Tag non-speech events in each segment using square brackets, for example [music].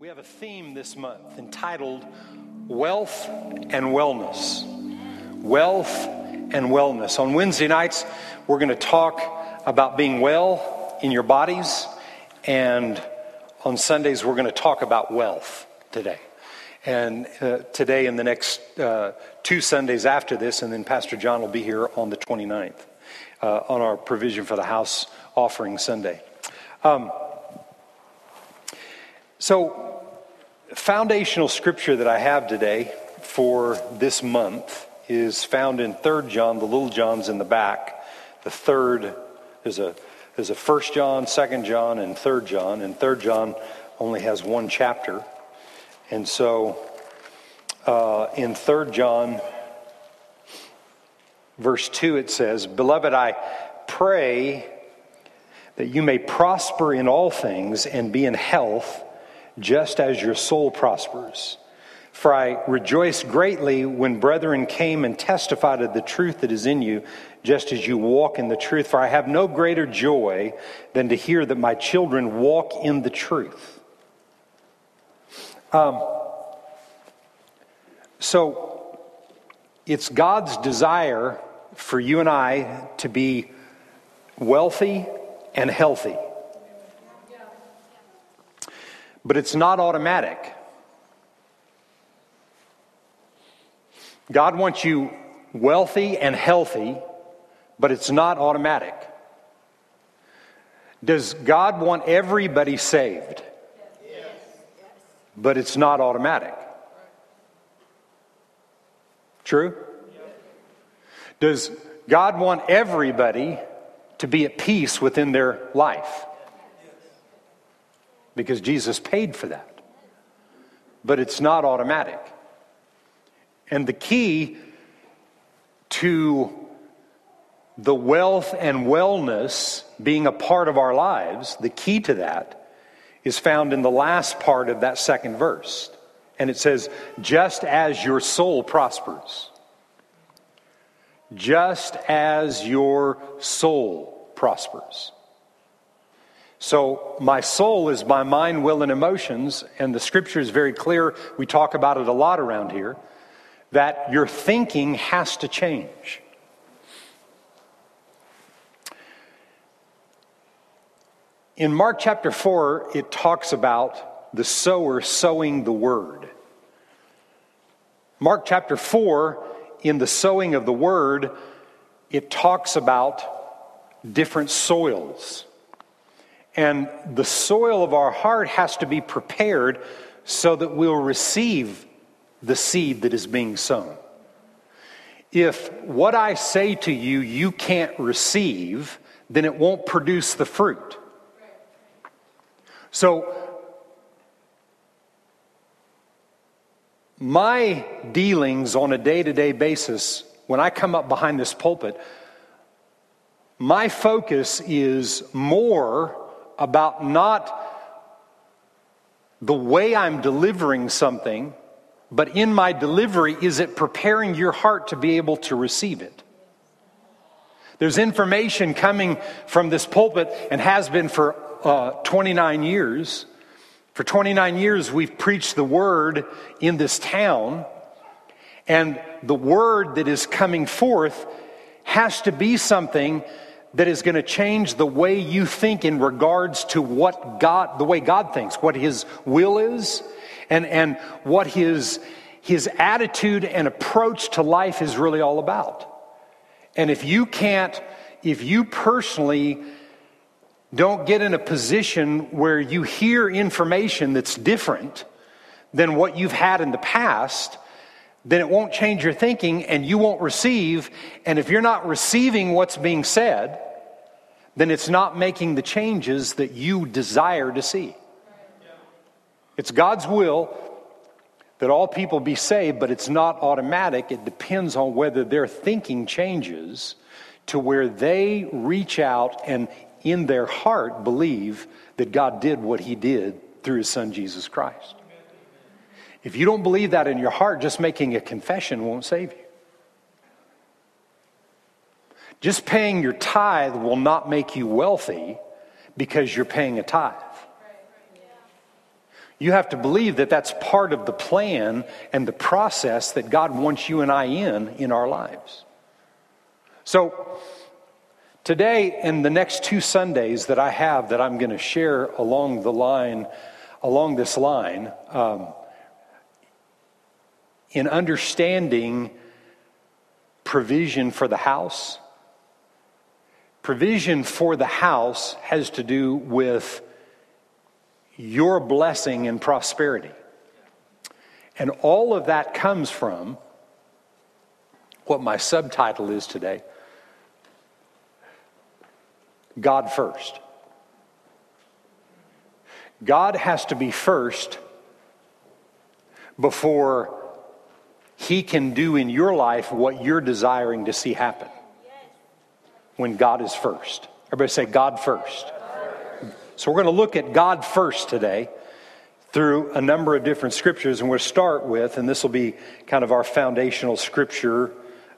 We have a theme this month entitled Wealth and Wellness. Wealth and Wellness. On Wednesday nights, we're going to talk about being well in your bodies, and on Sundays, we're going to talk about wealth today. And uh, today, and the next uh, two Sundays after this, and then Pastor John will be here on the 29th uh, on our provision for the house offering Sunday. Um, so, foundational scripture that I have today for this month is found in Third John. The little John's in the back. The third is a there's a First John, Second John, and Third John. And Third John only has one chapter, and so uh, in Third John, verse two, it says, "Beloved, I pray." That you may prosper in all things and be in health just as your soul prospers. For I rejoice greatly when brethren came and testified of the truth that is in you, just as you walk in the truth. For I have no greater joy than to hear that my children walk in the truth. Um, so it's God's desire for you and I to be wealthy and healthy. But it's not automatic. God wants you wealthy and healthy, but it's not automatic. Does God want everybody saved? Yes. But it's not automatic. True? Does God want everybody to be at peace within their life? Because Jesus paid for that. But it's not automatic. And the key to the wealth and wellness being a part of our lives, the key to that is found in the last part of that second verse. And it says, just as your soul prospers. Just as your soul prospers. So, my soul is my mind, will, and emotions, and the scripture is very clear. We talk about it a lot around here that your thinking has to change. In Mark chapter 4, it talks about the sower sowing the word. Mark chapter 4, in the sowing of the word, it talks about different soils. And the soil of our heart has to be prepared so that we'll receive the seed that is being sown. If what I say to you you can't receive, then it won't produce the fruit. So, my dealings on a day to day basis, when I come up behind this pulpit, my focus is more about not the way I'm delivering something but in my delivery, is it preparing your heart to be able to receive it? There's information coming from this pulpit and has been for uh, 29 years. For 29 years, we've preached the word in this town, and the word that is coming forth has to be something that is going to change the way you think in regards to what God, the way God thinks, what His will is, and, and what his, his attitude and approach to life is really all about. And if you can't, if you personally don't get in a position where you hear information that's different than what you've had in the past, then it won't change your thinking and you won't receive. And if you're not receiving what's being said, then it's not making the changes that you desire to see. It's God's will that all people be saved, but it's not automatic. It depends on whether their thinking changes to where they reach out and in their heart believe that God did what he did through his son Jesus Christ. If you don't believe that in your heart, just making a confession won't save you. Just paying your tithe will not make you wealthy because you're paying a tithe. You have to believe that that's part of the plan and the process that God wants you and I in in our lives. So, today and the next two Sundays that I have that I'm going to share along the line, along this line, um, in understanding provision for the house, provision for the house has to do with your blessing and prosperity. And all of that comes from what my subtitle is today God first. God has to be first before He can do in your life what you're desiring to see happen. When God is first. Everybody say, God first. So we're going to look at God first today through a number of different scriptures, and we'll start with, and this will be kind of our foundational scripture,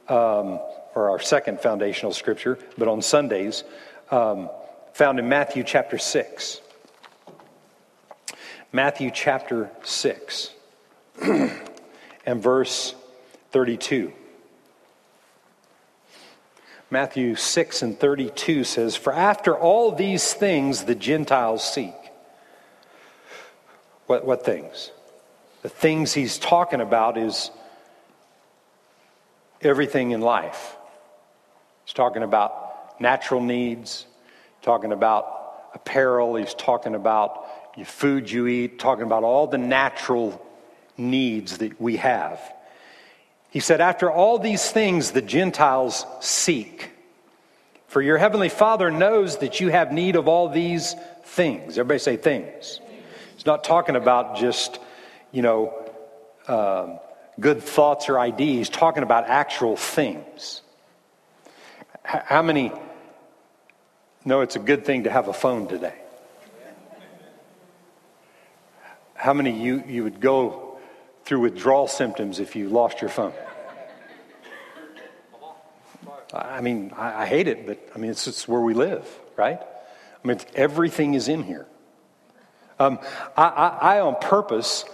um, or our second foundational scripture, but on Sundays, um, found in Matthew chapter 6. Matthew chapter 6 [clears throat] and verse 32. Matthew 6 and 32 says, For after all these things the Gentiles seek. What, what things? The things he's talking about is everything in life. He's talking about natural needs, talking about apparel, he's talking about your food you eat, talking about all the natural needs that we have. He said, After all these things the Gentiles seek, for your heavenly Father knows that you have need of all these things. Everybody say things. He's not talking about just, you know, um, good thoughts or ideas. He's talking about actual things. How many know it's a good thing to have a phone today? How many you, you would go through withdrawal symptoms if you lost your phone? I mean, I, I hate it, but I mean, it's just where we live, right? I mean, everything is in here. Um, I, I, I, on purpose,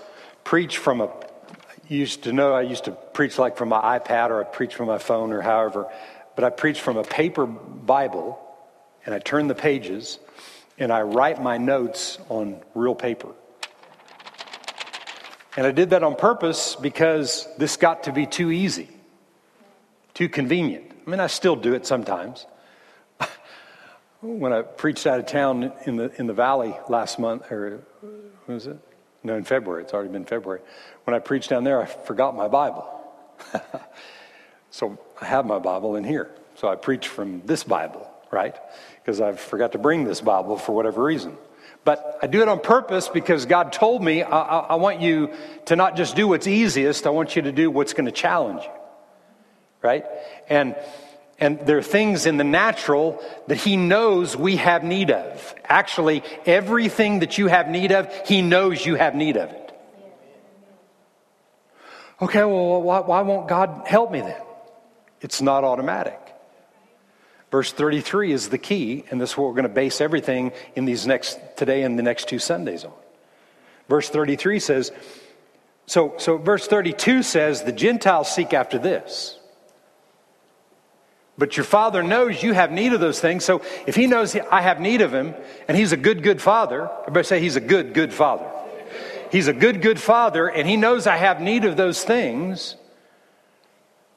preach from a. Used to know I used to preach like from my iPad or I preach from my phone or however, but I preach from a paper Bible, and I turn the pages, and I write my notes on real paper. And I did that on purpose because this got to be too easy, too convenient. I mean, I still do it sometimes. [laughs] when I preached out of town in the, in the valley last month, or when was it? No, in February. It's already been February. When I preached down there, I forgot my Bible. [laughs] so I have my Bible in here. So I preach from this Bible, right? Because I forgot to bring this Bible for whatever reason. But I do it on purpose because God told me I, I, I want you to not just do what's easiest, I want you to do what's going to challenge you right? And and there are things in the natural that he knows we have need of. Actually, everything that you have need of, he knows you have need of it. Okay, well, why, why won't God help me then? It's not automatic. Verse 33 is the key, and this is what we're going to base everything in these next today and the next two Sundays on. Verse 33 says, so, so verse 32 says, the Gentiles seek after this. But your father knows you have need of those things. So if he knows I have need of him and he's a good, good father, everybody say he's a good, good father. He's a good, good father and he knows I have need of those things.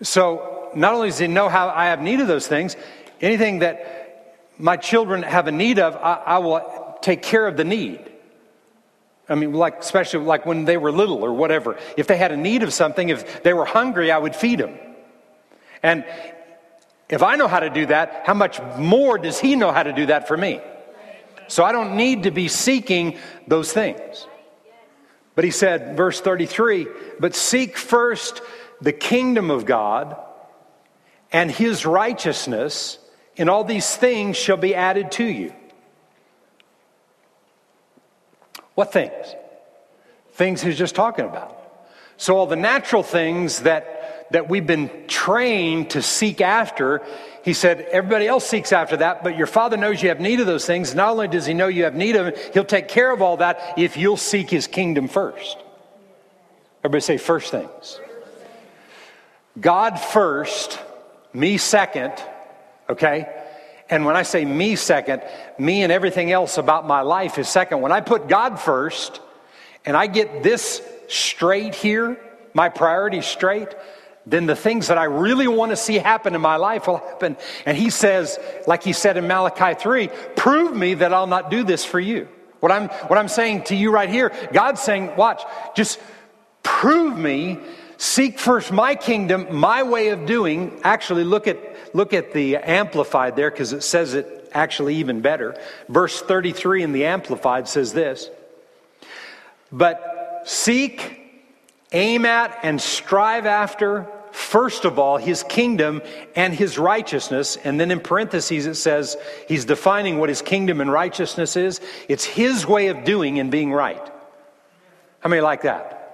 So not only does he know how I have need of those things, anything that my children have a need of, I, I will take care of the need. I mean, like, especially like when they were little or whatever. If they had a need of something, if they were hungry, I would feed them. And if I know how to do that, how much more does He know how to do that for me? So I don't need to be seeking those things. But He said, verse 33 But seek first the kingdom of God and His righteousness, and all these things shall be added to you. What things? Things He's just talking about. So all the natural things that that we've been trained to seek after. He said, Everybody else seeks after that, but your Father knows you have need of those things. Not only does He know you have need of it, He'll take care of all that if you'll seek His kingdom first. Everybody say, first things. God first, me second, okay? And when I say me second, me and everything else about my life is second. When I put God first and I get this straight here, my priorities straight, then the things that I really want to see happen in my life will happen. And he says, like he said in Malachi 3, prove me that I'll not do this for you. What I'm, what I'm saying to you right here, God's saying, watch, just prove me, seek first my kingdom, my way of doing. Actually, look at, look at the Amplified there because it says it actually even better. Verse 33 in the Amplified says this, but seek, aim at, and strive after first of all, his kingdom and his righteousness. And then in parentheses, it says he's defining what his kingdom and righteousness is. It's his way of doing and being right. How many like that?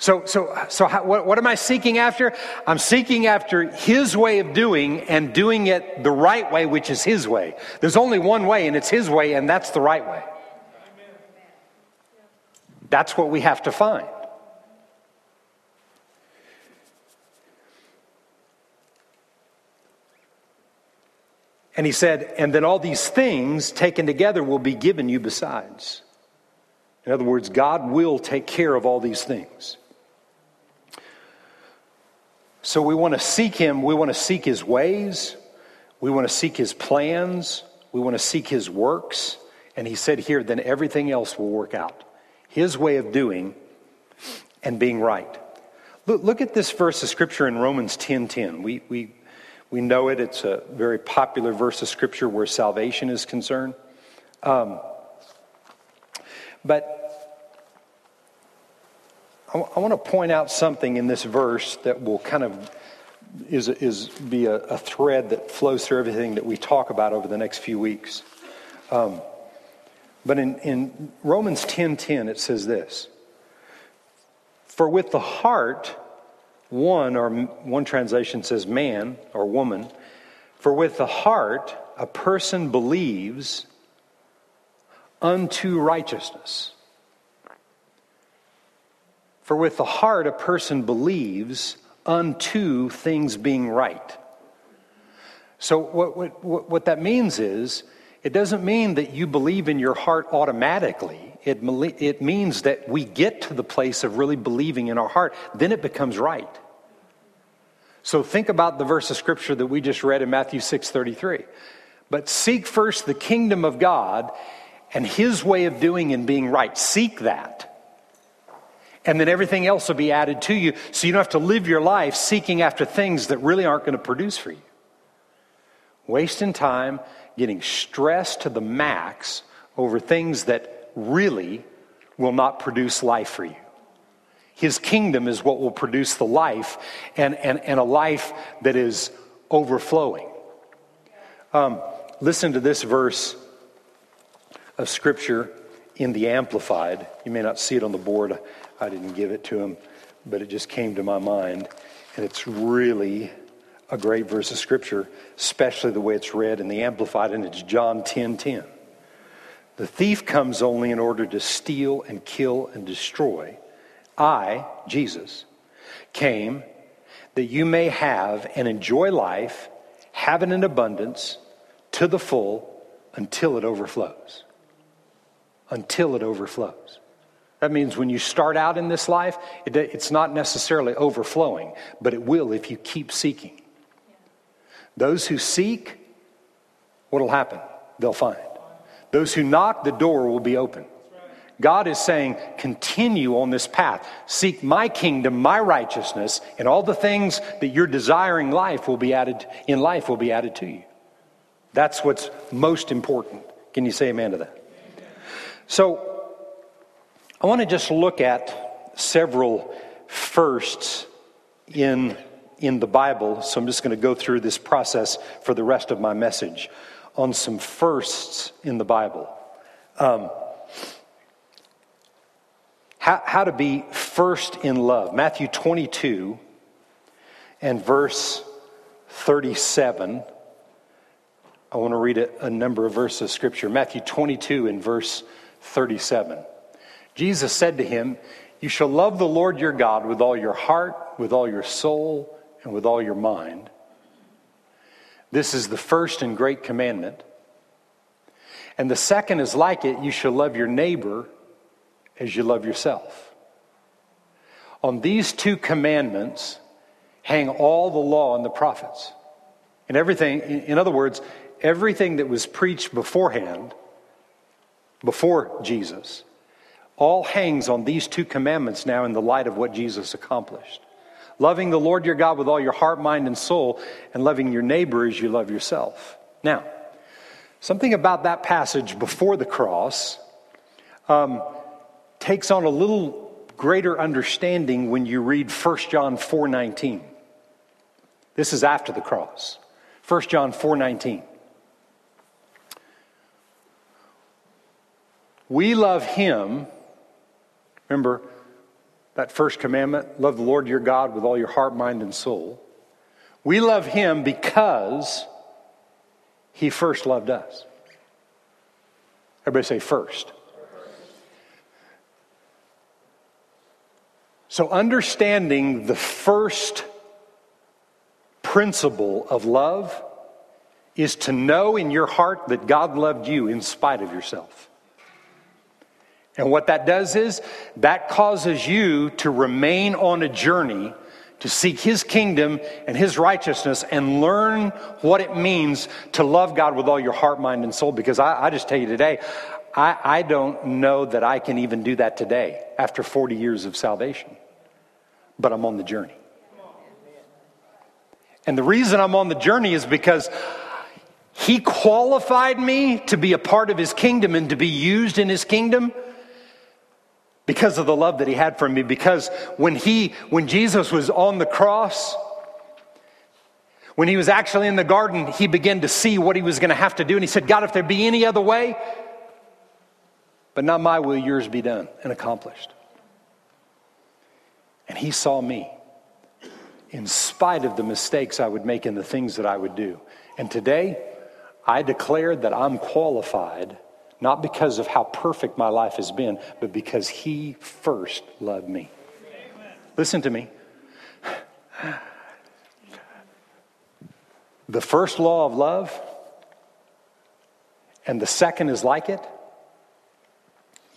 So, so, so how, what, what am I seeking after? I'm seeking after His way of doing and doing it the right way, which is His way. There's only one way, and it's His way, and that's the right way. That's what we have to find. And he said, and then all these things taken together will be given you besides. In other words, God will take care of all these things. So we want to seek him, we want to seek his ways, we want to seek his plans, we want to seek his works. And he said here, then everything else will work out. His way of doing and being right. Look, look at this verse of scripture in Romans 10 10. We, we we know it, it's a very popular verse of scripture where salvation is concerned. Um, but I, I want to point out something in this verse that will kind of is, is be a, a, thread that flows through everything that we talk about over the next few weeks. Um, but in, in Romans 10:10 it says this: For with the heart one, or one translation says man or woman, for with the heart a person believes unto righteousness. For with the heart a person believes unto things being right. So, what, what, what that means is, it doesn't mean that you believe in your heart automatically. It, it means that we get to the place of really believing in our heart, then it becomes right. So think about the verse of scripture that we just read in Matthew 6:33. But seek first the kingdom of God and his way of doing and being right. Seek that. And then everything else will be added to you so you don't have to live your life seeking after things that really aren't going to produce for you. Wasting time, getting stressed to the max over things that really will not produce life for you. His kingdom is what will produce the life and, and, and a life that is overflowing. Um, listen to this verse of Scripture in the Amplified. You may not see it on the board, I didn't give it to him, but it just came to my mind. And it's really a great verse of Scripture, especially the way it's read in the Amplified, and it's John 10 10. The thief comes only in order to steal and kill and destroy. I, Jesus, came that you may have and enjoy life, have it in abundance to the full until it overflows. Until it overflows. That means when you start out in this life, it, it's not necessarily overflowing, but it will if you keep seeking. Those who seek, what will happen? They'll find. Those who knock, the door will be open. God is saying, continue on this path. Seek my kingdom, my righteousness, and all the things that you're desiring life will be added in life will be added to you. That's what's most important. Can you say amen to that? So I want to just look at several firsts in in the Bible. So I'm just going to go through this process for the rest of my message on some firsts in the Bible. Um, how, how to be first in love. Matthew 22, and verse 37. I want to read a, a number of verses of scripture. Matthew 22 and verse 37. Jesus said to him, You shall love the Lord your God with all your heart, with all your soul, and with all your mind. This is the first and great commandment. And the second is like it you shall love your neighbor as you love yourself. On these two commandments hang all the law and the prophets. And everything, in other words, everything that was preached beforehand, before Jesus, all hangs on these two commandments now in the light of what Jesus accomplished. Loving the Lord your God with all your heart, mind, and soul, and loving your neighbor as you love yourself. Now, something about that passage before the cross um, takes on a little greater understanding when you read 1 John 4:19. This is after the cross. 1 John 4:19. We love him. Remember that first commandment, love the Lord your God with all your heart, mind and soul. We love him because he first loved us. Everybody say first. So, understanding the first principle of love is to know in your heart that God loved you in spite of yourself. And what that does is that causes you to remain on a journey to seek His kingdom and His righteousness and learn what it means to love God with all your heart, mind, and soul. Because I, I just tell you today, I, I don't know that I can even do that today after 40 years of salvation. But I'm on the journey. And the reason I'm on the journey is because He qualified me to be a part of His kingdom and to be used in His kingdom because of the love that He had for me. Because when He, when Jesus was on the cross, when He was actually in the garden, He began to see what He was going to have to do. And He said, God, if there be any other way, but not my will, yours be done and accomplished. And He saw me in spite of the mistakes I would make and the things that I would do. And today, I declare that I'm qualified not because of how perfect my life has been, but because He first loved me. Amen. Listen to me. The first law of love, and the second is like it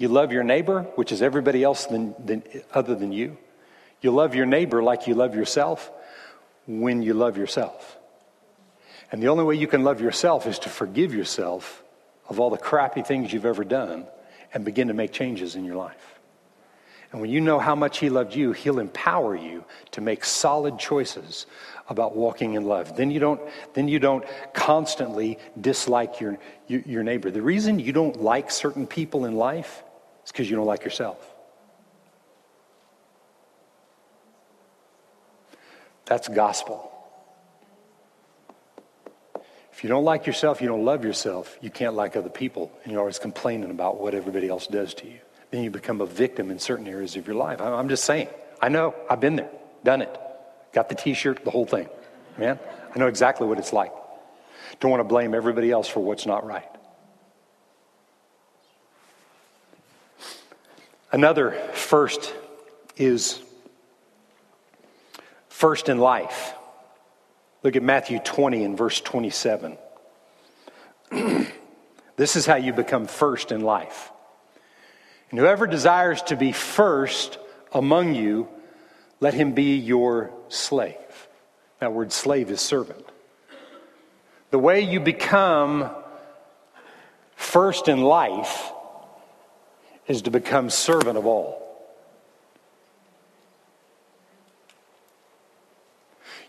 you love your neighbor, which is everybody else than, than, other than you. You love your neighbor like you love yourself when you love yourself. And the only way you can love yourself is to forgive yourself of all the crappy things you've ever done and begin to make changes in your life. And when you know how much He loved you, He'll empower you to make solid choices about walking in love. Then you don't, then you don't constantly dislike your, your neighbor. The reason you don't like certain people in life is because you don't like yourself. That's gospel. If you don't like yourself, you don't love yourself, you can't like other people, and you're always complaining about what everybody else does to you. Then you become a victim in certain areas of your life. I'm just saying. I know. I've been there, done it. Got the t shirt, the whole thing. Man, I know exactly what it's like. Don't want to blame everybody else for what's not right. Another first is first in life. Look at Matthew 20 and verse 27. [clears throat] this is how you become first in life. And whoever desires to be first among you, let him be your slave. That word slave is servant. The way you become first in life is to become servant of all.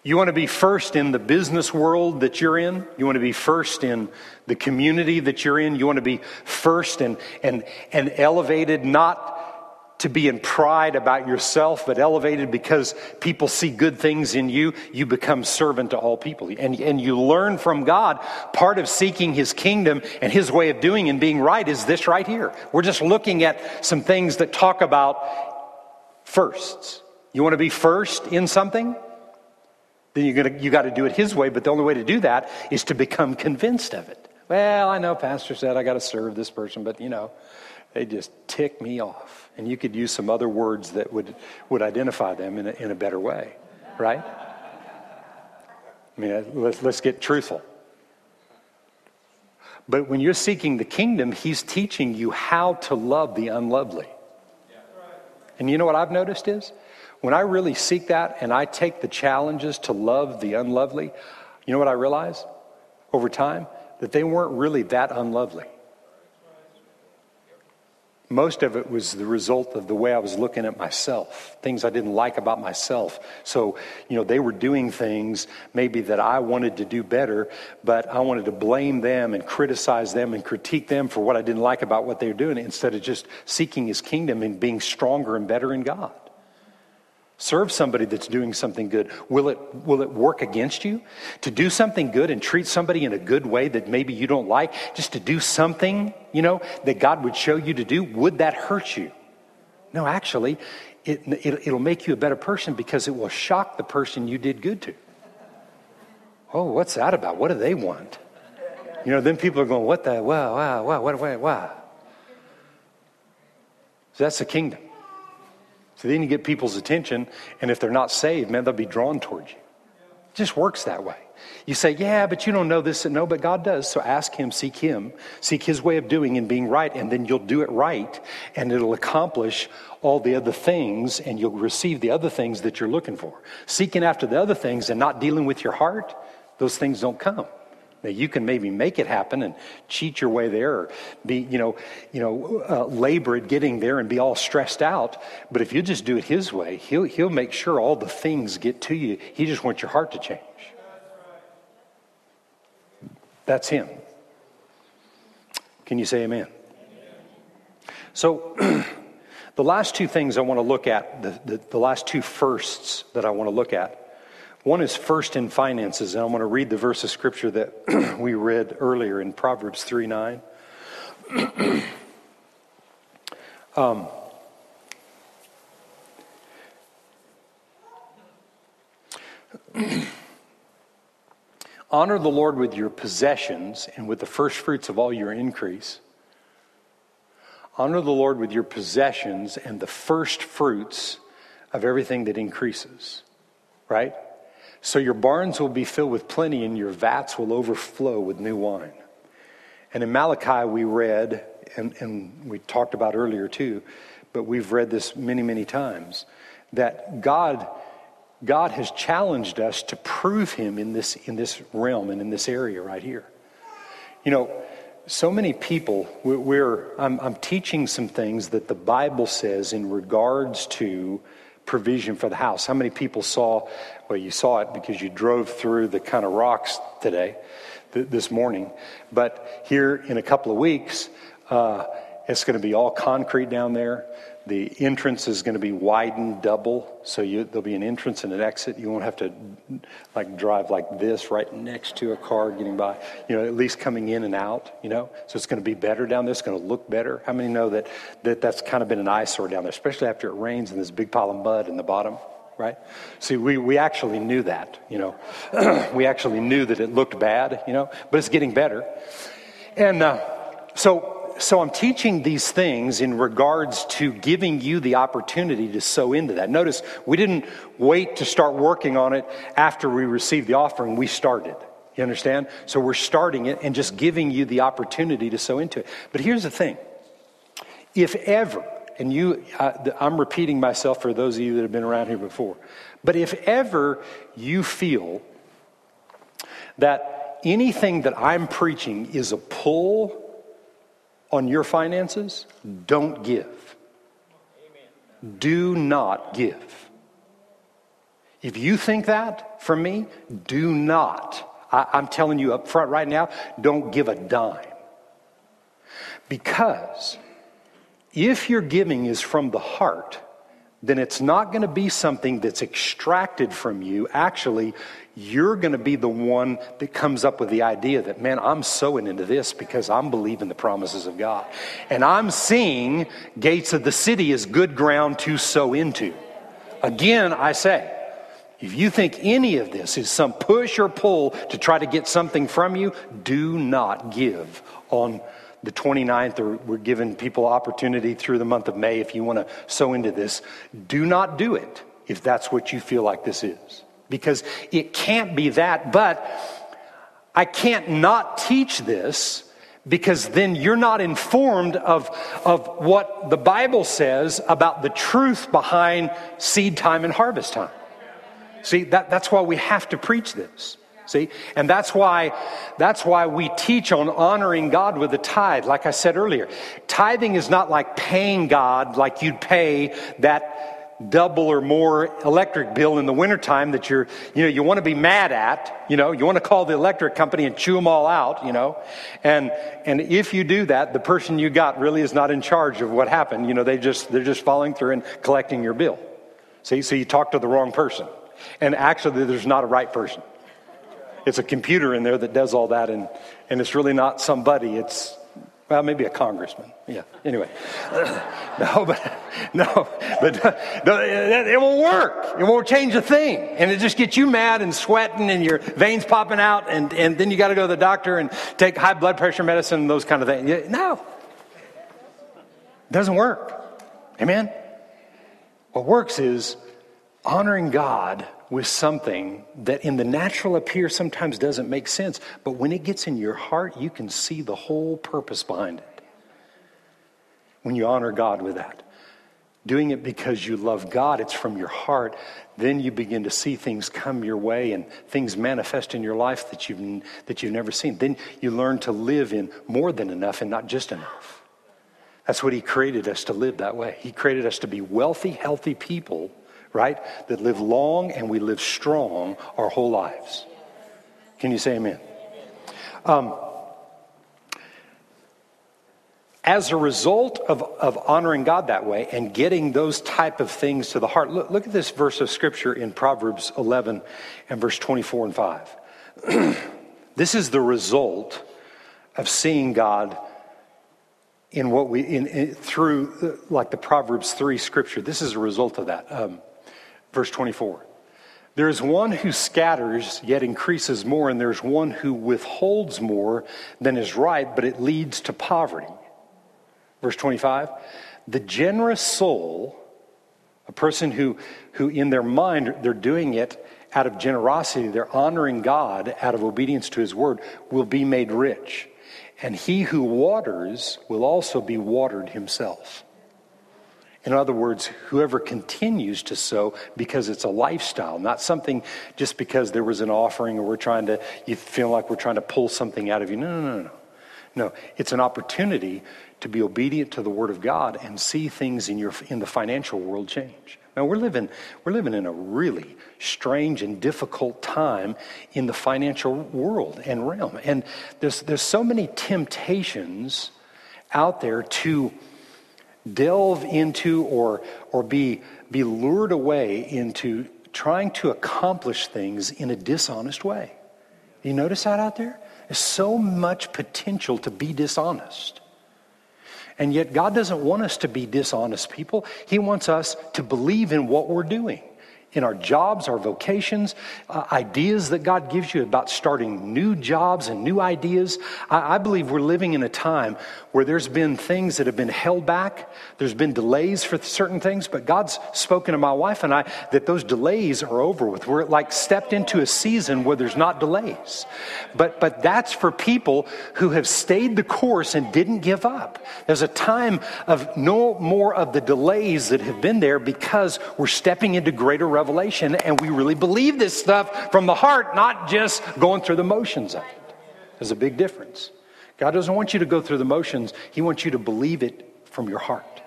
You want to be first in the business world that you're in. You want to be first in the community that you're in. You want to be first and, and, and elevated, not to be in pride about yourself, but elevated because people see good things in you, you become servant to all people. And, and you learn from God. Part of seeking His kingdom and His way of doing and being right is this right here. We're just looking at some things that talk about firsts. You want to be first in something? Then you're gonna, you got to do it His way, but the only way to do that is to become convinced of it. Well, I know Pastor said I got to serve this person, but you know, they just tick me off. And you could use some other words that would, would identify them in a, in a better way, right? I mean, uh, let's, let's get truthful. But when you're seeking the kingdom, He's teaching you how to love the unlovely. And you know what I've noticed is when I really seek that and I take the challenges to love the unlovely, you know what I realize over time? That they weren't really that unlovely. Most of it was the result of the way I was looking at myself, things I didn't like about myself. So, you know, they were doing things maybe that I wanted to do better, but I wanted to blame them and criticize them and critique them for what I didn't like about what they were doing instead of just seeking his kingdom and being stronger and better in God. Serve somebody that's doing something good. Will it, will it work against you? To do something good and treat somebody in a good way that maybe you don't like, just to do something, you know, that God would show you to do, would that hurt you? No, actually, it, it, it'll make you a better person because it will shock the person you did good to. Oh, what's that about? What do they want? You know, then people are going, what the, wow, wow, wow, what, what, wow. So that's the kingdom. So then you get people's attention, and if they're not saved, man, they'll be drawn towards you. It just works that way. You say, yeah, but you don't know this no, but God does. So ask Him, seek Him, seek His way of doing and being right, and then you'll do it right, and it'll accomplish all the other things, and you'll receive the other things that you're looking for. Seeking after the other things and not dealing with your heart, those things don't come. Now you can maybe make it happen and cheat your way there, or be you know you know uh, labor at getting there and be all stressed out. But if you just do it His way, He'll He'll make sure all the things get to you. He just wants your heart to change. That's Him. Can you say Amen? So. [clears throat] the last two things I want to look at, the, the, the last two firsts that I want to look at, one is first in finances, and I'm going to read the verse of scripture that [clears throat] we read earlier in Proverbs 3 9. [clears throat] um, Honor the Lord with your possessions and with the first fruits of all your increase. Honor the Lord with your possessions and the first fruits of everything that increases. Right? So your barns will be filled with plenty, and your vats will overflow with new wine. And in Malachi, we read, and, and we talked about earlier too, but we've read this many, many times, that God, God has challenged us to prove Him in this, in this realm and in this area right here. You know, so many people, we're, I'm, I'm teaching some things that the Bible says in regards to provision for the house. How many people saw, well, you saw it because you drove through the kind of rocks today, th- this morning. But here in a couple of weeks, uh, it's going to be all concrete down there. The entrance is going to be widened double, so you, there'll be an entrance and an exit. You won't have to like drive like this right next to a car getting by. You know, at least coming in and out. You know, so it's going to be better down there. It's going to look better. How many know that, that that's kind of been an eyesore down there, especially after it rains and a big pile of mud in the bottom right? See, we, we actually knew that, you know. [clears throat] we actually knew that it looked bad, you know, but it's getting better. And uh, so so I'm teaching these things in regards to giving you the opportunity to sow into that. Notice we didn't wait to start working on it after we received the offering, we started. You understand? So we're starting it and just giving you the opportunity to sow into it. But here's the thing if ever, and you, I'm repeating myself for those of you that have been around here before, but if ever you feel that anything that I'm preaching is a pull on your finances, don't give. Do not give. If you think that from me, do not. I, I'm telling you up front right now, don't give a dime. Because if your giving is from the heart, then it's not going to be something that's extracted from you. Actually, you're going to be the one that comes up with the idea that, man, I'm sowing into this because I'm believing the promises of God. And I'm seeing gates of the city as good ground to sow into. Again, I say, If you think any of this is some push or pull to try to get something from you, do not give on the 29th, or we're giving people opportunity through the month of May if you want to sow into this. Do not do it if that's what you feel like this is. Because it can't be that, but I can't not teach this because then you're not informed of, of what the Bible says about the truth behind seed time and harvest time. See, that, that's why we have to preach this. See? And that's why, that's why we teach on honoring God with the tithe. Like I said earlier, tithing is not like paying God like you'd pay that double or more electric bill in the wintertime that you're, you know, you want to be mad at, you know, you want to call the electric company and chew them all out, you know. And, and if you do that, the person you got really is not in charge of what happened. You know, they just, they're just following through and collecting your bill. See, so you talk to the wrong person. And actually, there's not a right person. It's a computer in there that does all that, and, and it's really not somebody, it's well, maybe a congressman. Yeah. Anyway, [laughs] no, but no, but [laughs] no, it, it won't work. It won't change a thing, and it just gets you mad and sweating, and your veins popping out, and and then you got to go to the doctor and take high blood pressure medicine and those kind of things. No, it doesn't work. Amen. What works is honoring God with something that in the natural appear sometimes doesn't make sense, but when it gets in your heart, you can see the whole purpose behind it. When you honor God with that, doing it because you love God, it's from your heart, then you begin to see things come your way and things manifest in your life that you've, that you've never seen. Then you learn to live in more than enough and not just enough. That's what He created us to live that way. He created us to be wealthy, healthy people right? That live long and we live strong our whole lives. Can you say amen? Um, as a result of, of honoring God that way and getting those type of things to the heart, look, look at this verse of scripture in Proverbs 11 and verse 24 and 5. [clears throat] this is the result of seeing God in what we in, in, through uh, like the Proverbs 3 scripture. This is a result of that. Um, Verse 24. There is one who scatters, yet increases more, and there's one who withholds more than is right, but it leads to poverty. Verse 25. The generous soul, a person who, who in their mind, they're doing it out of generosity, they're honoring God out of obedience to his word, will be made rich. And he who waters will also be watered himself. In other words, whoever continues to sow because it's a lifestyle, not something just because there was an offering or we're trying to, you feel like we're trying to pull something out of you. No, no, no, no. No, it's an opportunity to be obedient to the Word of God and see things in, your, in the financial world change. Now, we're living, we're living in a really strange and difficult time in the financial world and realm. And there's, there's so many temptations out there to delve into or, or be, be lured away into trying to accomplish things in a dishonest way. You notice that out there? There's so much potential to be dishonest. And yet, God doesn't want us to be dishonest people. He wants us to believe in what we're doing in our jobs, our vocations, uh, ideas that God gives you about starting new jobs and new ideas. I, I, believe we're living in a time where there's been things that have been held back. There's been delays for certain things, but God's spoken to my wife and I that those delays are over with. We're like stepped into a season where there's not delays. But, but that's for people who have stayed the course and didn't give up. There's a time of no more of the delays that have been there because we're stepping into greater revelation and we really believe this stuff from the heart, not just going through the motions of it. There's a big difference. God doesn't want you to go through the motions, He wants you to believe it from your heart.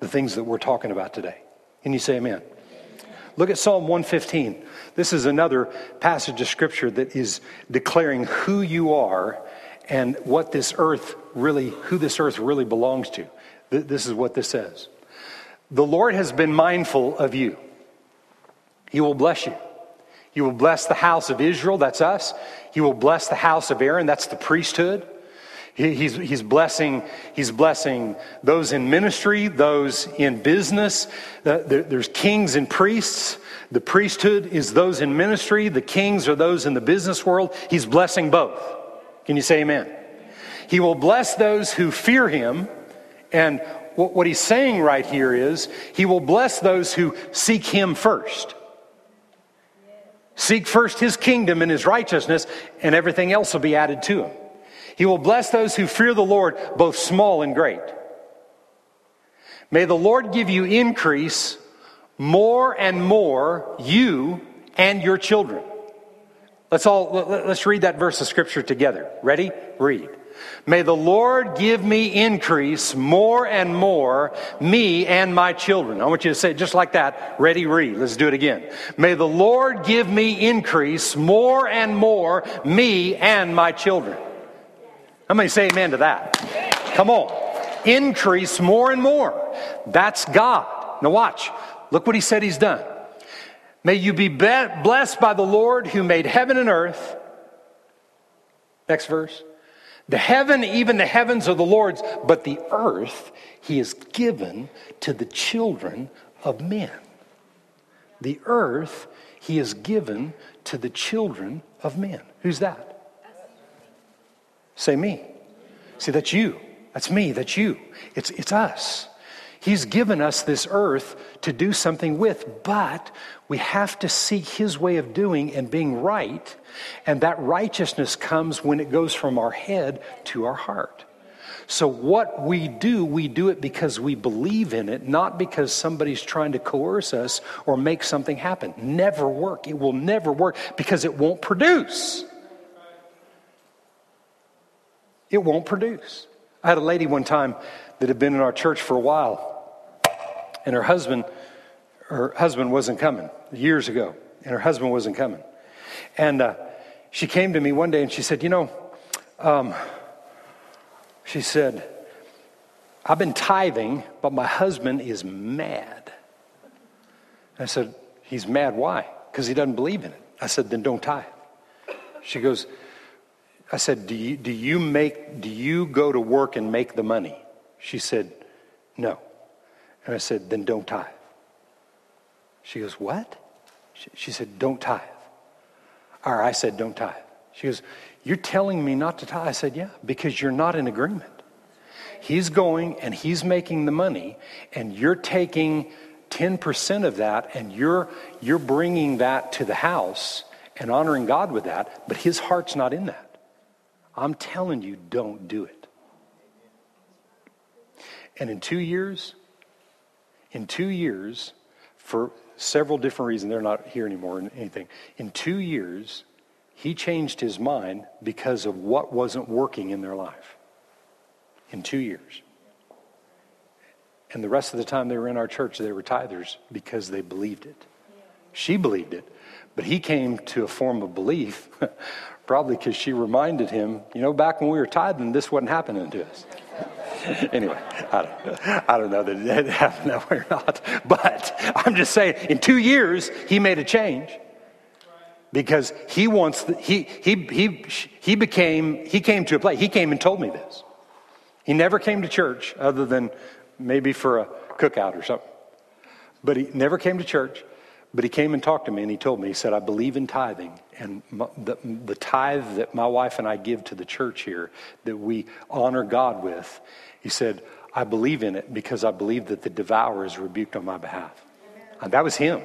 The things that we're talking about today. Can you say amen? Look at Psalm 115. This is another passage of scripture that is declaring who you are and what this earth really, who this earth really belongs to. This is what this says. The Lord has been mindful of you. He will bless you. He will bless the house of Israel, that's us. He will bless the house of Aaron, that's the priesthood. He's, he's, blessing, he's blessing those in ministry, those in business. Uh, there's kings and priests. The priesthood is those in ministry, the kings are those in the business world. He's blessing both. Can you say amen? He will bless those who fear him. And what, what he's saying right here is, he will bless those who seek him first. Seek first his kingdom and his righteousness, and everything else will be added to him. He will bless those who fear the Lord, both small and great. May the Lord give you increase more and more, you and your children. Let's all let's read that verse of scripture together. Ready? Read. May the Lord give me increase more and more, me and my children. I want you to say it just like that. Ready, read. Let's do it again. May the Lord give me increase more and more, me and my children. How many say amen to that? Come on. Increase more and more. That's God. Now watch. Look what he said he's done. May you be blessed by the Lord who made heaven and earth. Next verse. The heaven, even the heavens are the Lord's, but the earth he has given to the children of men. The earth he has given to the children of men. Who's that? Say me. See, that's you. That's me. That's you. It's, it's us. He's given us this earth to do something with, but we have to seek His way of doing and being right. And that righteousness comes when it goes from our head to our heart. So, what we do, we do it because we believe in it, not because somebody's trying to coerce us or make something happen. Never work. It will never work because it won't produce it won't produce. I had a lady one time that had been in our church for a while, and her husband, her husband wasn't coming years ago, and her husband wasn't coming. And uh, she came to me one day and she said, You know, um, she said, I've been tithing, but my husband is mad. I said, He's mad. Why? Because he doesn't believe in it. I said, Then don't tithe. She goes, I said, do you, do you make, do you go to work and make the money? She said, no. And I said, then don't tithe. She goes, what? She, she said, don't tithe. Or I said, don't tithe. She goes, you're telling me not to tithe? I said, yeah, because you're not in agreement. He's going and he's making the money, and you're taking 10% of that and you're, you're bringing that to the house and honoring God with that, but his heart's not in that. I'm telling you, don't do it. And in two years, in two years, for several different reasons, they're not here anymore or anything. In two years, he changed his mind because of what wasn't working in their life. In two years. And the rest of the time they were in our church, they were tithers because they believed it. She believed it, but he came to a form of belief [laughs] Probably because she reminded him, you know, back when we were tithing, this wasn't happening to us. [laughs] anyway, I don't, I don't know that it happened that way or not. [laughs] But I'm just saying, in two years, he made a change because he wants the, he he he he became he came to a place he came and told me this he never came to church other than maybe for a cookout or something but he never came to church but he came and talked to me and he told me, he said, I believe in tithing. And the, the tithe that my wife and I give to the church here, that we honor God with, he said, I believe in it because I believe that the devourer is rebuked on my behalf. And that was him,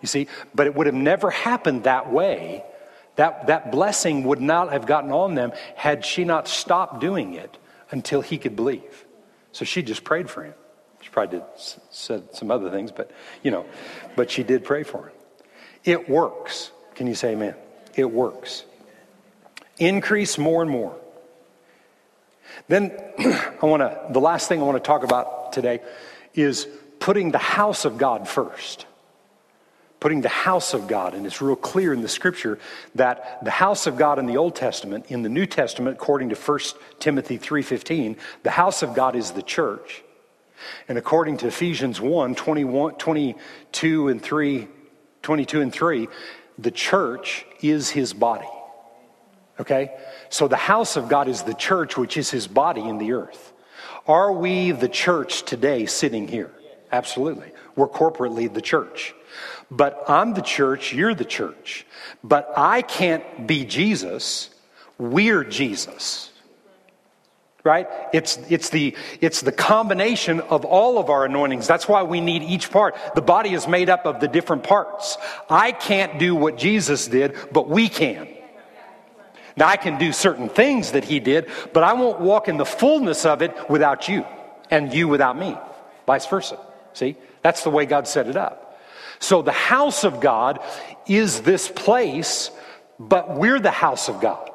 you see. But it would have never happened that way. That, that blessing would not have gotten on them had she not stopped doing it until he could believe. So she just prayed for him. She probably did said some other things, but you know, but she did pray for him. It works. Can you say amen? It works. Increase more and more. Then [clears throat] I want to the last thing I want to talk about today is putting the house of God first. Putting the house of God, and it's real clear in the scripture that the house of God in the Old Testament, in the New Testament, according to 1 Timothy 3:15, the house of God is the church. And according to Ephesians 1 21, 22 and 3, 22 and 3, the church is his body. Okay? So the house of God is the church, which is his body in the earth. Are we the church today sitting here? Absolutely. We're corporately the church. But I'm the church, you're the church. But I can't be Jesus, we're Jesus. Right? It's, it's, the, it's the combination of all of our anointings. That's why we need each part. The body is made up of the different parts. I can't do what Jesus did, but we can. Now, I can do certain things that he did, but I won't walk in the fullness of it without you, and you without me, vice versa. See? That's the way God set it up. So the house of God is this place, but we're the house of God.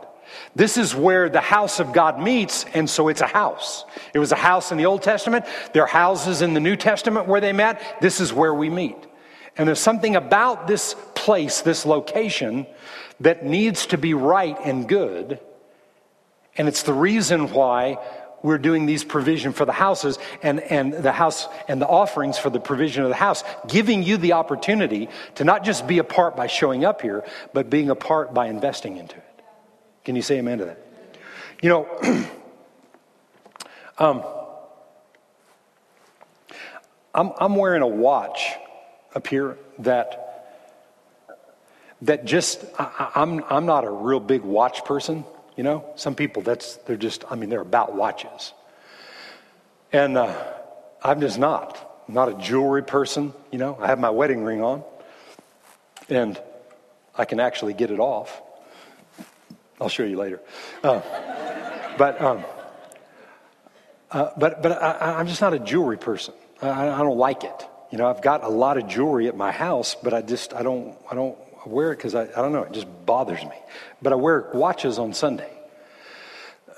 This is where the house of God meets, and so it's a house. It was a house in the Old Testament. There are houses in the New Testament where they met. This is where we meet. And there's something about this place, this location, that needs to be right and good. And it's the reason why we're doing these provision for the houses and, and the house and the offerings for the provision of the house, giving you the opportunity to not just be a part by showing up here, but being a part by investing into it. Can you say amen to that? You know, [clears throat] um, I'm, I'm wearing a watch up here that that just I, I'm I'm not a real big watch person. You know, some people that's they're just I mean they're about watches, and uh, I'm just not. I'm not a jewelry person. You know, I have my wedding ring on, and I can actually get it off. I'll show you later. Uh, but um, uh, but but I, am just not a jewelry person. I, I don't like it. You know, I've got a lot of jewelry at my house, but I just I don't I don't wear it because I, I don't know, it just bothers me. But I wear watches on Sunday.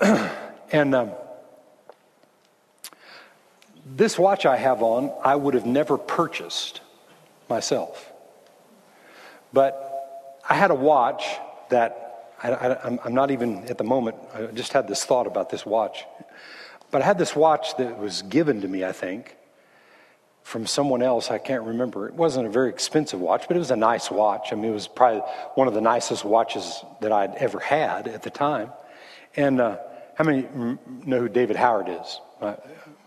[clears throat] and um, this watch I have on, I would have never purchased myself. But I had a watch that I, am not even at the moment, I just had this thought about this watch. But I had this watch that was given to me, I think, from someone else. I can't remember. It wasn't a very expensive watch, but it was a nice watch. I mean, it was probably one of the nicest watches that I'd ever had at the time. And uh, how many know who David Howard is? My,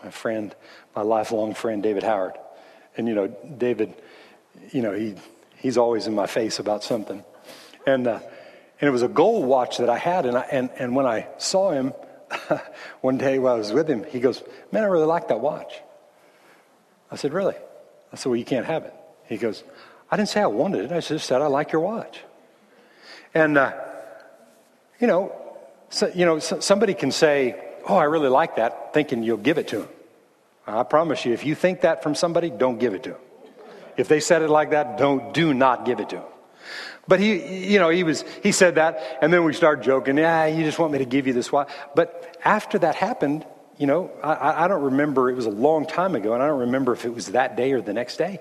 my friend, my lifelong friend, David Howard. And, you know, David, you know, he, he's always in my face about something. And, uh, and it was a gold watch that I had. And, I, and, and when I saw him [laughs] one day while I was with him, he goes, Man, I really like that watch. I said, Really? I said, Well, you can't have it. He goes, I didn't say I wanted it. I just said I like your watch. And, uh, you know, so, you know, so somebody can say, Oh, I really like that, thinking you'll give it to him. I promise you, if you think that from somebody, don't give it to them. If they said it like that, don't, do not give it to them. But he, you know, he was, he said that, and then we started joking, yeah, you just want me to give you this watch. But after that happened, you know, I, I don't remember, it was a long time ago, and I don't remember if it was that day or the next day.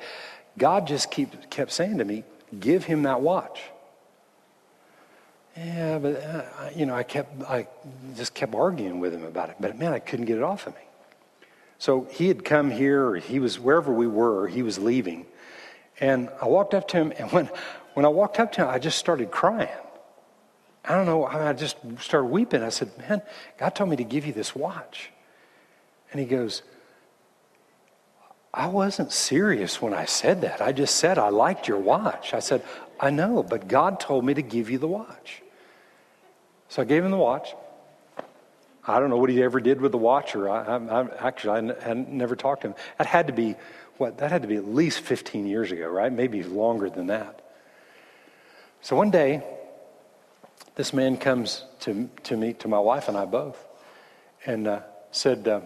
God just keep, kept saying to me, give him that watch. Yeah, but, uh, you know, I kept, I just kept arguing with him about it. But man, I couldn't get it off of me. So he had come here, he was wherever we were, he was leaving. And I walked up to him, and when, when I walked up to him, I just started crying. I don't know, I just started weeping. I said, Man, God told me to give you this watch. And he goes, I wasn't serious when I said that. I just said I liked your watch. I said, I know, but God told me to give you the watch. So I gave him the watch. I don't know what he ever did with the watch, or I, I, I actually I never talked to him. That had to be what? That had to be at least 15 years ago, right? Maybe longer than that. So one day, this man comes to to me, to my wife and I both, and uh, said. Uh,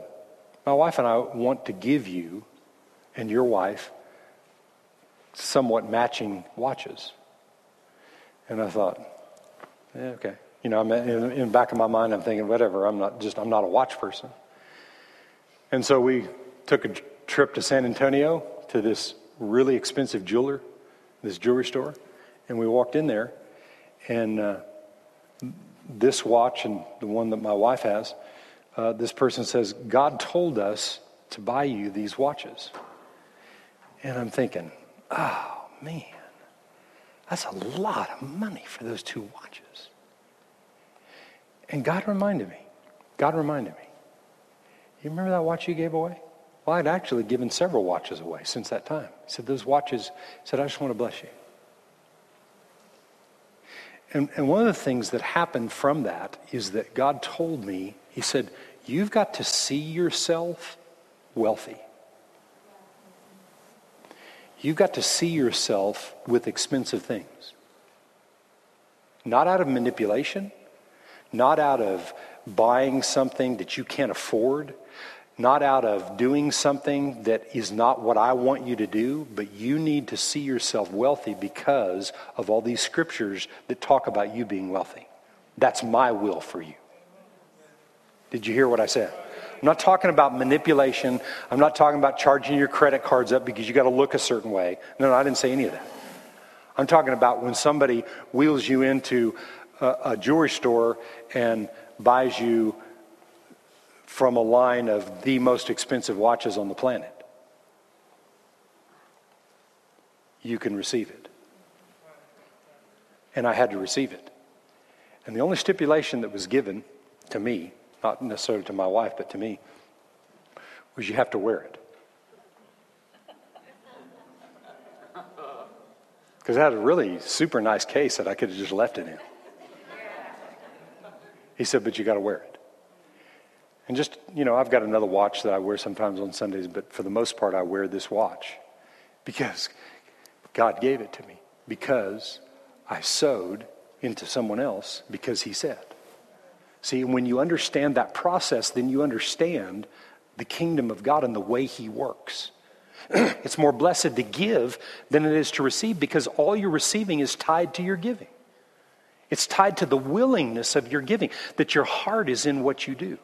my wife and I want to give you and your wife somewhat matching watches. And I thought, yeah, okay. You know, I'm in, in the back of my mind, I'm thinking, whatever, I'm not just, I'm not a watch person. And so we took a trip to San Antonio to this really expensive jeweler, this jewelry store, and we walked in there, and uh, this watch and the one that my wife has uh, this person says, God told us to buy you these watches. And I'm thinking, oh, man, that's a lot of money for those two watches. And God reminded me. God reminded me. You remember that watch you gave away? Well, I'd actually given several watches away since that time. He said, Those watches, he said, I just want to bless you. And, and one of the things that happened from that is that God told me, He said, You've got to see yourself wealthy. You've got to see yourself with expensive things. Not out of manipulation, not out of buying something that you can't afford, not out of doing something that is not what I want you to do, but you need to see yourself wealthy because of all these scriptures that talk about you being wealthy. That's my will for you. Did you hear what I said? I'm not talking about manipulation. I'm not talking about charging your credit cards up because you got to look a certain way. No, no, I didn't say any of that. I'm talking about when somebody wheels you into a, a jewelry store and buys you from a line of the most expensive watches on the planet. You can receive it. And I had to receive it. And the only stipulation that was given to me, not necessarily to my wife, but to me, was you have to wear it. Because I had a really super nice case that I could have just left it in. He said, but you got to wear it. And just, you know, I've got another watch that I wear sometimes on Sundays, but for the most part, I wear this watch because God gave it to me, because I sowed into someone else because He said. See, when you understand that process, then you understand the kingdom of God and the way He works. [clears throat] it's more blessed to give than it is to receive because all you're receiving is tied to your giving. It's tied to the willingness of your giving, that your heart is in what you do.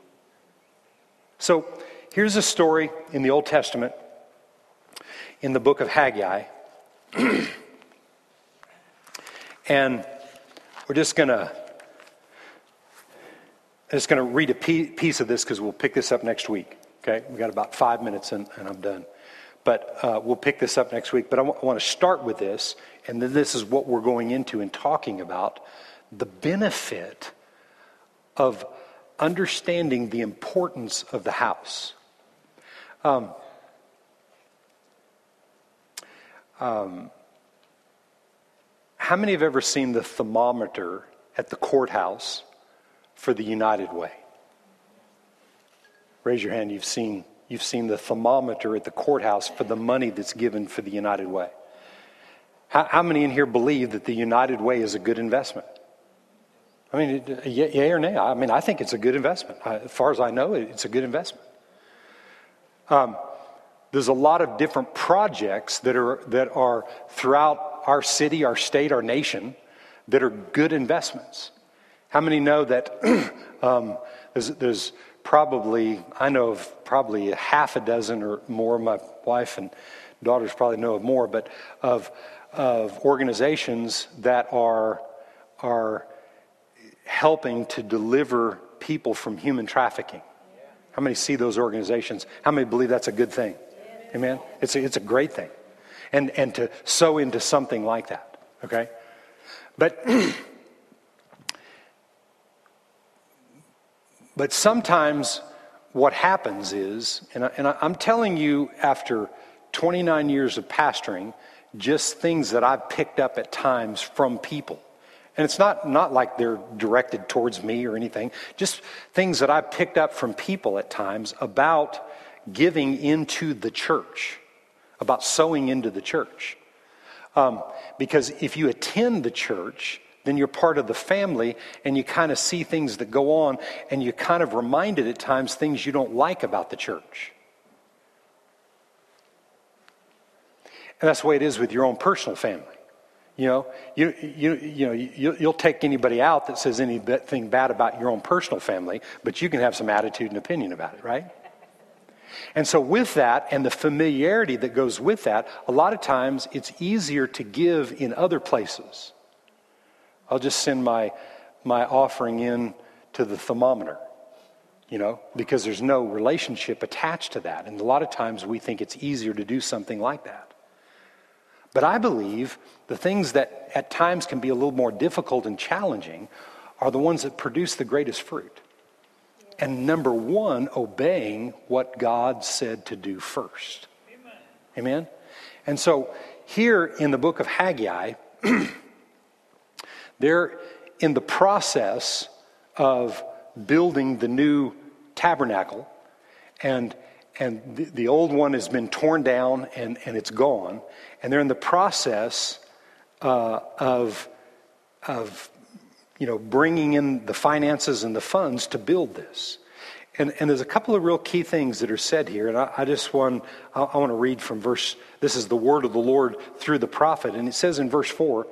So here's a story in the Old Testament, in the book of Haggai. [clears throat] and we're just going to I'm just going to read a piece of this because we'll pick this up next week. Okay, we got about five minutes and, and I'm done. But uh, we'll pick this up next week. But I, w- I want to start with this, and then this is what we're going into and talking about the benefit of understanding the importance of the house. Um, um, how many have ever seen the thermometer at the courthouse for the United Way? Raise your hand. You've seen, you've seen the thermometer at the courthouse for the money that's given for the United Way. How, how many in here believe that the United Way is a good investment? I mean, yay or nay? I mean, I think it's a good investment. As far as I know, it's a good investment. Um, there's a lot of different projects that are that are throughout our city, our state, our nation that are good investments. How many know that [clears throat] um, there's, there's, probably I know of probably a half a dozen or more. My wife and daughters probably know of more, but of of organizations that are are helping to deliver people from human trafficking. How many see those organizations? How many believe that's a good thing? Amen? It's a, it's a great thing. And, and to sow into something like that, okay? But, [clears throat] but sometimes what happens is, and, I, and I'm telling you after 29 years of pastoring, just things that I've picked up at times from people and it's not, not like they're directed towards me or anything, just things that I picked up from people at times about giving into the church, about sowing into the church. Um, because if you attend the church, then you're part of the family and you kind of see things that go on and you're kind of reminded at times things you don't like about the church. And that's the way it is with your own personal family. You know, you, you, you know, you, you'll take anybody out that says anything bad about your own personal family, but you can have some attitude and opinion about it, right? And so, with that and the familiarity that goes with that, a lot of times it's easier to give in other places. I'll just send my, my offering in to the thermometer, you know, because there's no relationship attached to that. And a lot of times we think it's easier to do something like that. But I believe the things that at times can be a little more difficult and challenging are the ones that produce the greatest fruit. And number one, obeying what God said to do first. Amen. Amen? And so here in the book of Haggai, [clears throat] they're in the process of building the new tabernacle, and, and the, the old one has been torn down and, and it's gone. And they're in the process uh, of, of you know, bringing in the finances and the funds to build this. And, and there's a couple of real key things that are said here. And I, I just want, I, I want to read from verse, this is the word of the Lord through the prophet. And it says in verse 4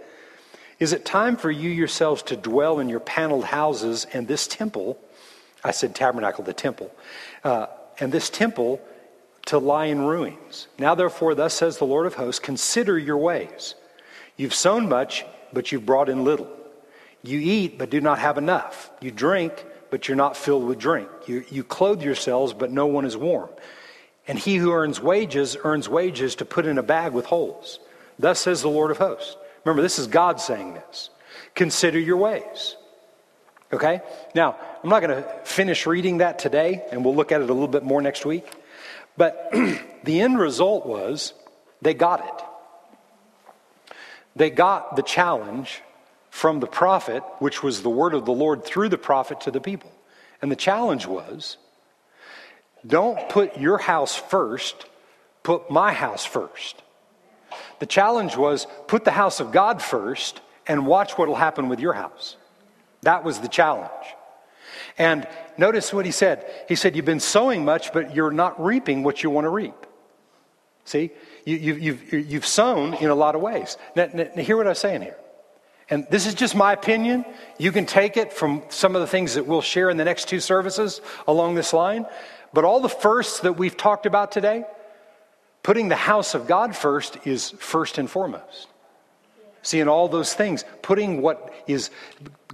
Is it time for you yourselves to dwell in your paneled houses and this temple? I said tabernacle, the temple. Uh, and this temple to lie in ruins. Now, therefore, thus says the Lord of hosts consider your ways. You've sown much, but you've brought in little. You eat, but do not have enough. You drink, but you're not filled with drink. You, you clothe yourselves, but no one is warm. And he who earns wages earns wages to put in a bag with holes. Thus says the Lord of hosts. Remember, this is God saying this. Consider your ways. Okay? Now, I'm not going to finish reading that today, and we'll look at it a little bit more next week. But [clears throat] the end result was they got it. They got the challenge from the prophet, which was the word of the Lord through the prophet to the people. And the challenge was don't put your house first, put my house first. The challenge was put the house of God first and watch what will happen with your house. That was the challenge. And notice what he said. He said, You've been sowing much, but you're not reaping what you want to reap. See, you, have you, you've, you've sown in a lot of ways. Now, now, hear what I'm saying here. And this is just my opinion. You can take it from some of the things that we'll share in the next two services along this line. But all the firsts that we've talked about today, putting the house of God first is first and foremost. See, in all those things, putting what is,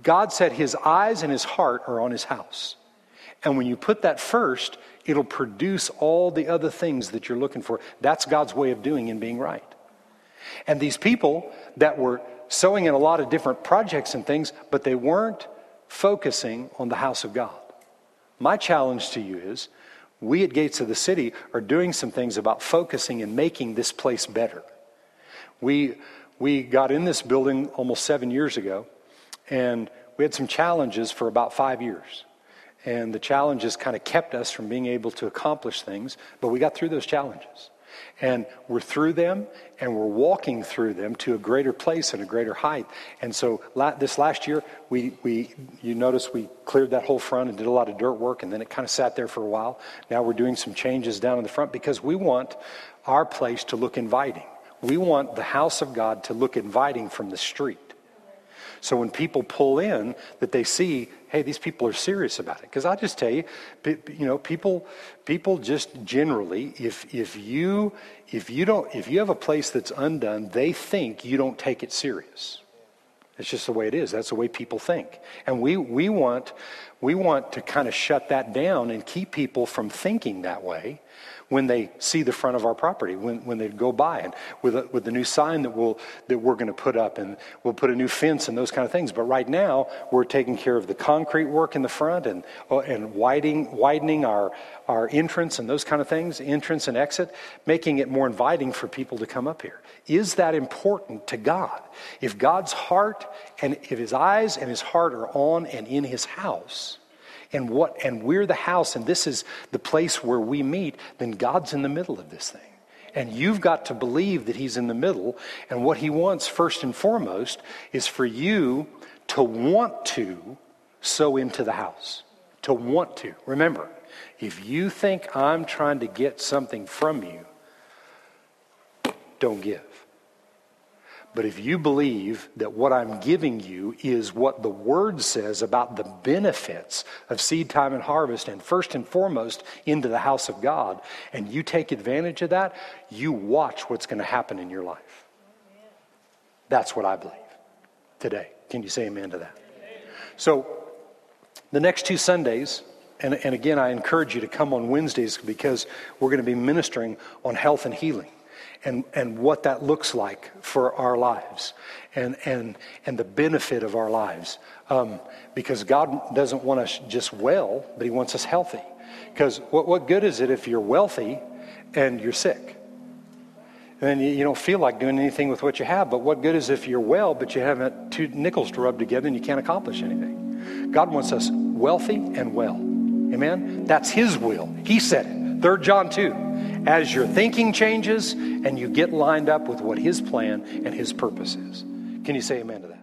God said his eyes and his heart are on his house. And when you put that first, it'll produce all the other things that you're looking for. That's God's way of doing and being right. And these people that were sowing in a lot of different projects and things, but they weren't focusing on the house of God. My challenge to you is we at Gates of the City are doing some things about focusing and making this place better. We, we got in this building almost seven years ago, and we had some challenges for about five years. And the challenges kind of kept us from being able to accomplish things, but we got through those challenges. And we're through them and we're walking through them to a greater place and a greater height. And so this last year, we, we, you notice we cleared that whole front and did a lot of dirt work, and then it kind of sat there for a while. Now we're doing some changes down in the front because we want our place to look inviting. We want the house of God to look inviting from the street. So when people pull in, that they see, hey, these people are serious about it. Because I just tell you, you know, people, people just generally, if if you if you don't if you have a place that's undone, they think you don't take it serious. It's just the way it is. That's the way people think. And we, we, want, we want to kind of shut that down and keep people from thinking that way when they see the front of our property, when, when they go by, and with, a, with the new sign that, we'll, that we're going to put up, and we'll put a new fence and those kind of things. But right now, we're taking care of the concrete work in the front and, uh, and widening, widening our, our entrance and those kind of things, entrance and exit, making it more inviting for people to come up here. Is that important to God? If God's heart and if his eyes and his heart are on and in his house, and what and we're the house and this is the place where we meet, then God's in the middle of this thing. And you've got to believe that he's in the middle and what he wants first and foremost is for you to want to sow into the house. To want to. Remember, if you think I'm trying to get something from you, don't give. But if you believe that what I'm giving you is what the Word says about the benefits of seed time and harvest, and first and foremost into the house of God, and you take advantage of that, you watch what's going to happen in your life. That's what I believe today. Can you say amen to that? So, the next two Sundays, and, and again, I encourage you to come on Wednesdays because we're going to be ministering on health and healing. And, and what that looks like for our lives and, and, and the benefit of our lives. Um, because God doesn't want us just well, but He wants us healthy. Because what, what good is it if you're wealthy and you're sick? And then you, you don't feel like doing anything with what you have. But what good is if you're well, but you haven't two nickels to rub together and you can't accomplish anything? God wants us wealthy and well. Amen? That's His will. He said it. 3 John 2. As your thinking changes and you get lined up with what His plan and His purpose is. Can you say amen to that?